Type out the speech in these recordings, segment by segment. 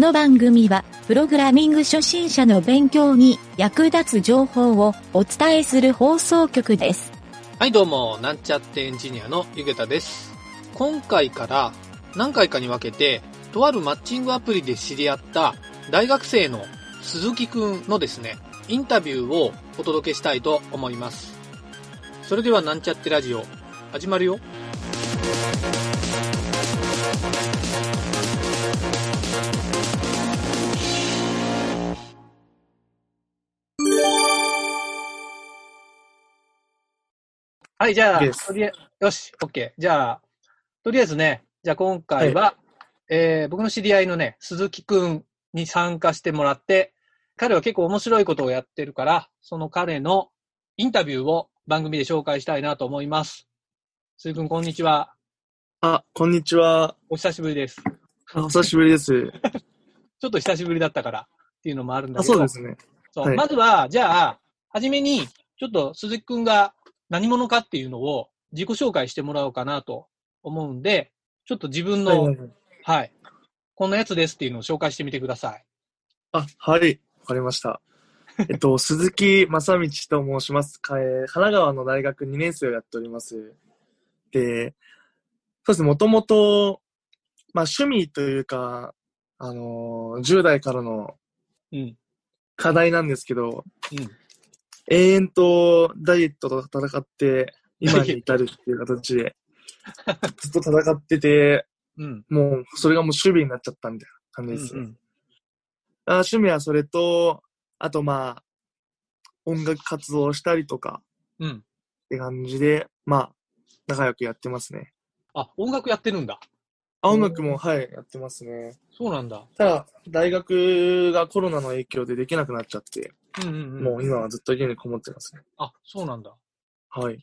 この番組は、プログラミング初心者の勉強に役立つ情報をお伝えする放送局です。はい、どうも、なんちゃってエンジニアのゆげたです。今回から何回かに分けて、とあるマッチングアプリで知り合った大学生の鈴木くんのですね、インタビューをお届けしたいと思います。それではなんちゃってラジオ、始まるよ。はい、じゃあ、とりあえよし、OK。じゃあ、とりあえずね、じゃあ今回は、えー僕の知り合いのね、鈴木くんに参加してもらって、彼は結構面白いことをやってるから、その彼のインタビューを番組で紹介したいなと思います。鈴木くん、こんにちは。あ、こんにちは。お久しぶりです。あお久しぶりです。ちょっと久しぶりだったからっていうのもあるんだあ、けど。そうですね。そうはいまずは、じゃあ、はじめに、ちょっと鈴木くんが何者かっていうのを自己紹介してもらおうかなと思うんで、ちょっと自分の、はいははい、いはいこんなやつですっていうのを紹介してみてください。あ、はい。わかりました。えっと、鈴木正道と申します。かえー神奈川の大学2年生をやっております。で、そうですね、もともと、まあ趣味というか、あのー10代からのうん。課題なんですけど、うん。永遠とダイエットと戦って、今に至るっていう形で、ずっと戦ってて、うん。もう、それがもう守備になっちゃったみたいな感じです。うん。あ趣味はそれと、あとまあ、音楽活動をしたりとかうん。って感じで、まあ、仲良くやってますね。あ、音楽やってるんだ。あ、音楽も、はい、やってますね。そうなんだ。ただ、大学がコロナの影響でできなくなっちゃって、うんうんうん。もう今はずっと家にこもってますね。あ、そうなんだ。はい。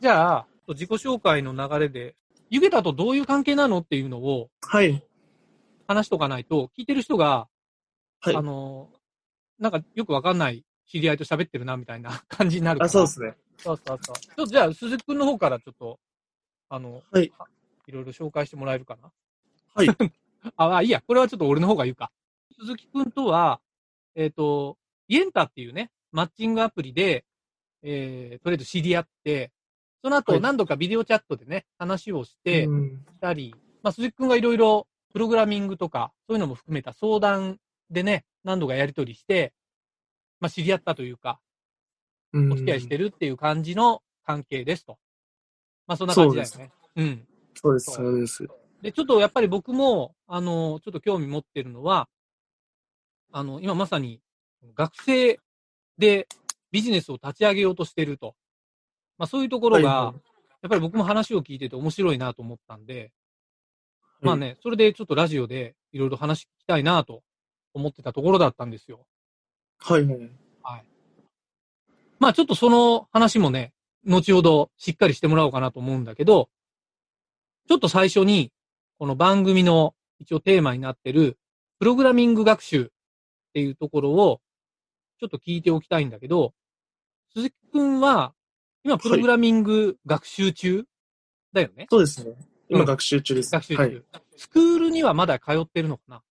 じゃあ、自己紹介の流れで、ゆげたとどういう関係なのっていうのをはい。話しとかないと、聞いてる人が、はいあ。の、なんかよくわかんない知り合いと喋ってるなみたいな 感じになるから。あ、そうですね。そうそうそう。ちょっとじゃあ、鈴木くんの方からちょっと、あの、はいあいろいろ紹介してもらえるかな？はい。あ、あいいや、これはちょっと俺の方が言うか。鈴木くんとは、えっ、と、イエンタっていうね、マッチングアプリで、えー、とりあえず知り合って、その後はい何度かビデオチャットでね、話をして、うんしたり、まあ、鈴木くんがいろいろプログラミングとか、そういうのも含めた相談でね、何度かやり取りして、まあ、知り合ったというか、うんお付き合いしてるっていう感じの関係ですと。まあ、そんな感じだよね。うん。そうです、そうです。で、ちょっとやっぱり僕も、あの、ちょっと興味持ってるのは、あの、今まさに学生でビジネスを立ち上げようとしてると。まあ、そういうところが、やっぱり僕も話を聞いてて面白いなと思ったんで、まあはいね、それでちょっとラジオでいろいろ話聞きたいなと思ってたところだったんですよ。はいはい。はい。まあちょっとその話もね、後ほどしっかりしてもらおうかなと思うんだけど、ちょっと最初に、この番組の一応テーマになってる、プログラミング学習っていうところを、ちょっと聞いておきたいんだけど、鈴木くんは、今プログラミング学習中だよね、そうですね。うん今学習中です。学習中、はい。スクールにはまだ通ってるのかな？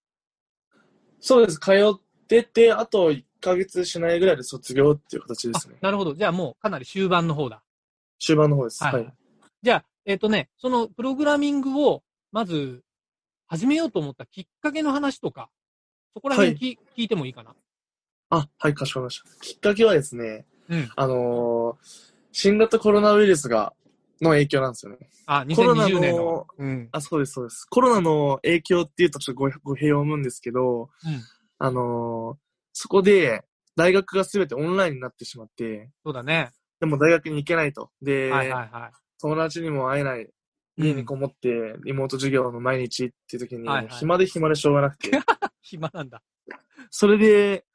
そうです。通ってて、あと1ヶ月しないぐらいで卒業っていう形ですねあ。なるほど。じゃあもうかなり終盤の方だ。終盤の方です。はいはい。じゃあ、えっ、とね、そのプログラミングを、まず、始めようと思ったきっかけの話とか、そこら辺き、聞いてもいいかな？あ、はい、かしこまりました。きっかけはですね、うん。あのー新型コロナウイルスが、の影響なんですよね。あ、コロナ2020年のの。うん。あ、そうです、そうです。コロナの影響っていうとちょっと語語弊を生むんですけど、うん。あのーそこで、大学がすべてオンラインになってしまって、そうだね。でも大学に行けないと。で、はいはいはい。友達にも会えない。家にこもって、リモート授業の毎日っていう時に、はいはい暇で暇でしょうがなくて。暇なんだ。それで、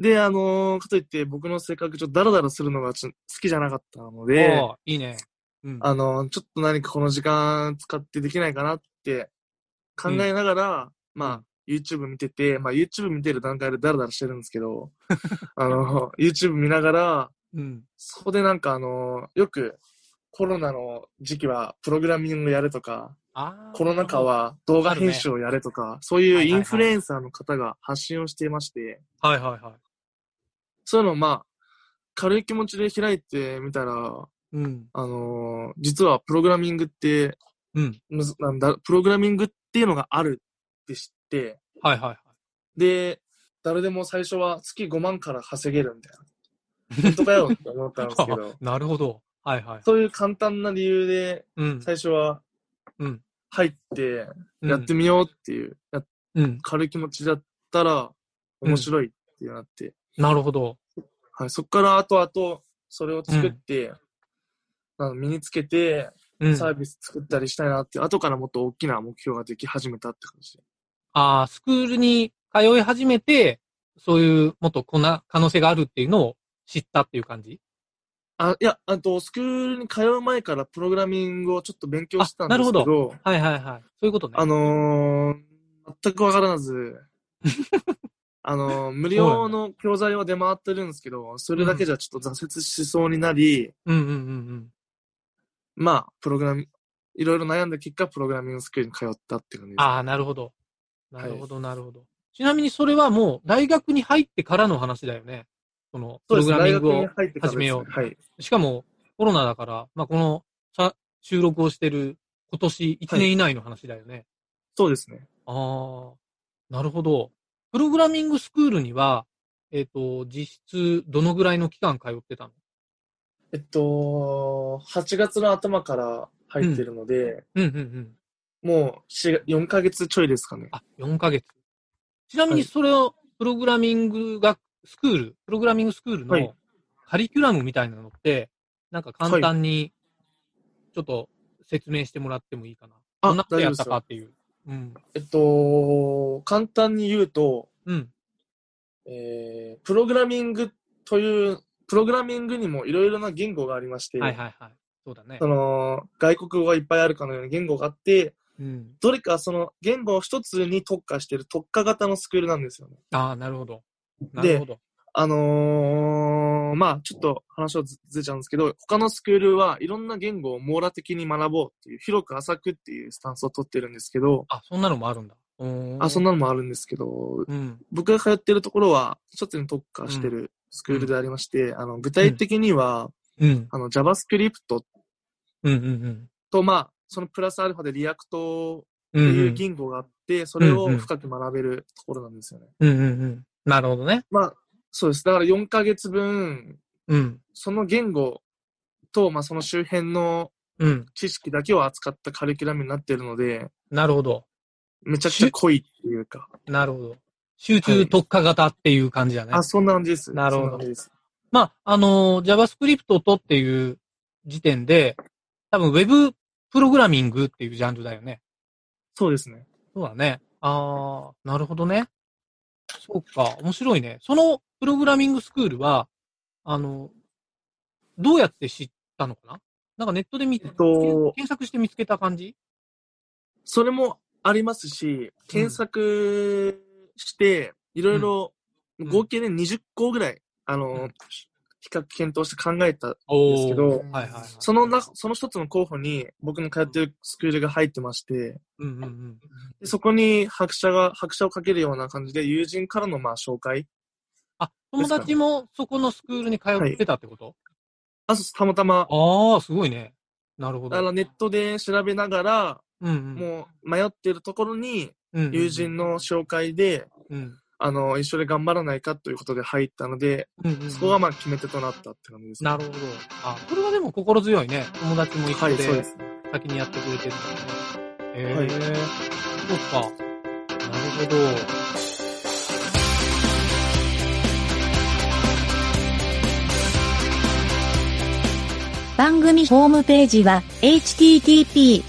で、あのーかといって僕の性格ちょっとダラダラするのが好きじゃなかったので、いいね。うん。あのーちょっと何かこの時間使ってできないかなって考えながら、まあ、YouTube 見てて、まあ YouTube 見てる段階でダラダラしてるんですけど、あのー YouTube 見ながら、うん。そこでなんかあのーよくコロナの時期はプログラミングやるとか、コロナ禍。は動画編集をやれとか、そういうインフルエンサーの方が発信をしていまして、はいはいはい。そういうのをまあ、軽い気持ちで開いてみたら、うん。あのー実はプログラミングって、うん。なんだ、プログラミングっていうのがあるって知って、はいはいはい。で、誰でも最初は月5万から稼げるみたいな。本当かよって思ったんですけど、なるほど。はいはい。そういう簡単な理由でうん。最初はうん。入ってやってみようっていう、やうん。軽い気持ちだったら面白いってなって、なるほど。はい、そこから後々それを作って、あの身につけてうん。サービス作ったりしたいなって、後からもっと大きな目標ができ始めたって感じで。ああ、スクールに通い始めて、そういうもっとこんな可能性があるっていうのを知ったっていう感じ？あ、いや、あと、スクールに通う前からプログラミングをちょっと勉強してたんですけあなるど、はいはいはい。そういうことね。あのー全くわからず、あのー無料の教材は出回ってるんですけど、それだけじゃちょっと挫折しそうになり、うんうんうんうん。まあ、プログラミいろいろ悩んだ結果、プログラミングスクールに通ったって感じです。ああ、なるほど。なるほど、なるほど。ちなみにそれはもう大学に入ってからの話だよね。その、プログラミングを。始めようはい。しかもコロナだから、まあ、このさ収録をしてる今年1年以内の話だよね。そうですね。ああ、なるほど。プログラミングスクールには、えっ、と、実質どのぐらいの期間通ってたの？えっと、8月の頭から入ってるので、うんうんうん。もう4、4ヶ月ちょいですかね。あ、4ヶ月。ちなみはいにそれを、プログラミング学スクール、プログラミングスクールはいのカリキュラムみたいなのって、なんか簡単に、ちょっと説明してもらってもいいかな。あどんなことやったかっていう。うん。えっと、簡単に言うと、うん。えー、プログラミングという、プログラミングにもいろいろな言語がありまして、はいはいはい。そうだねそ。の、外国語がいっぱいあるかのような言語があって、うん。どれかその言語を一つに特化している特化型のスクールなんですよね。ああ、なるほど。なるほど。あのーまあちょっと話をずずれちゃうんですけど、他のスクールはいろんな言語を網羅的に学ぼうっていう、広く浅くっていうスタンスを取ってるんですけど、あ、そんなのもあるんだ。あ、そんなのもあるんですけど、うん。僕が通ってるところは一つに特化してるスクールでありまして、あの、具体的には、うん。あの、JavaScript うんうんうん。と、まあ、そのプラスアルファで React ってうんいう言語があって、それを深く学べるところなんですよね。うんうんうん。なるほどね。まあ、そうです。だから4ヶ月分、うん。その言語と、まあ、その周辺のうん。知識だけを扱ったカリキュラムになっているので、なるほど。めちゃくちゃ濃いっていうか。なるほど。集中特化型っていう感じだね。あ、そんな感じです。なるほど。まあ、あの、JavaScript とっていう時点で、多分 Web プログラミングっていうジャンルだよね。そうですね。そうだね。ああ、なるほどね。そうか、面白いね。そのプログラミングスクールは、あの、どうやって知ったのかな？なんかネットで見えっと、検索して見つけた感じ？それもありますし、検索して、いろいろ、ん合計で20個ぐらい、あの、うん比較検討して考えた。おですけどはいはいはい。そのな、その一つの候補に僕の通ってるスクールが入ってまして、うんうんうん。でそこに拍車が、拍車をかけるような感じで、友人からのまあ紹介。あ、友達もそこのスクールに通ってたってこと、あ、そうたまたま、ああ、すごいね。なるほど。あのネットで調べながら、うんうん、もう迷ってるところに、友人の紹介で、うんあの、一緒に頑張らないかということで入ったので、うんうんうんそこがまあ決め手となったって感じです、なるほど。あ、それはでも心強いね。友達も一はい、緒でそうです。先にやってくれてるんだね。へえはいそっか。なるほど。番組ホームページは http://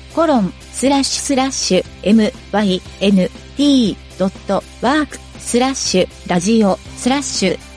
mynt.work スラッシュラジオスラッシュ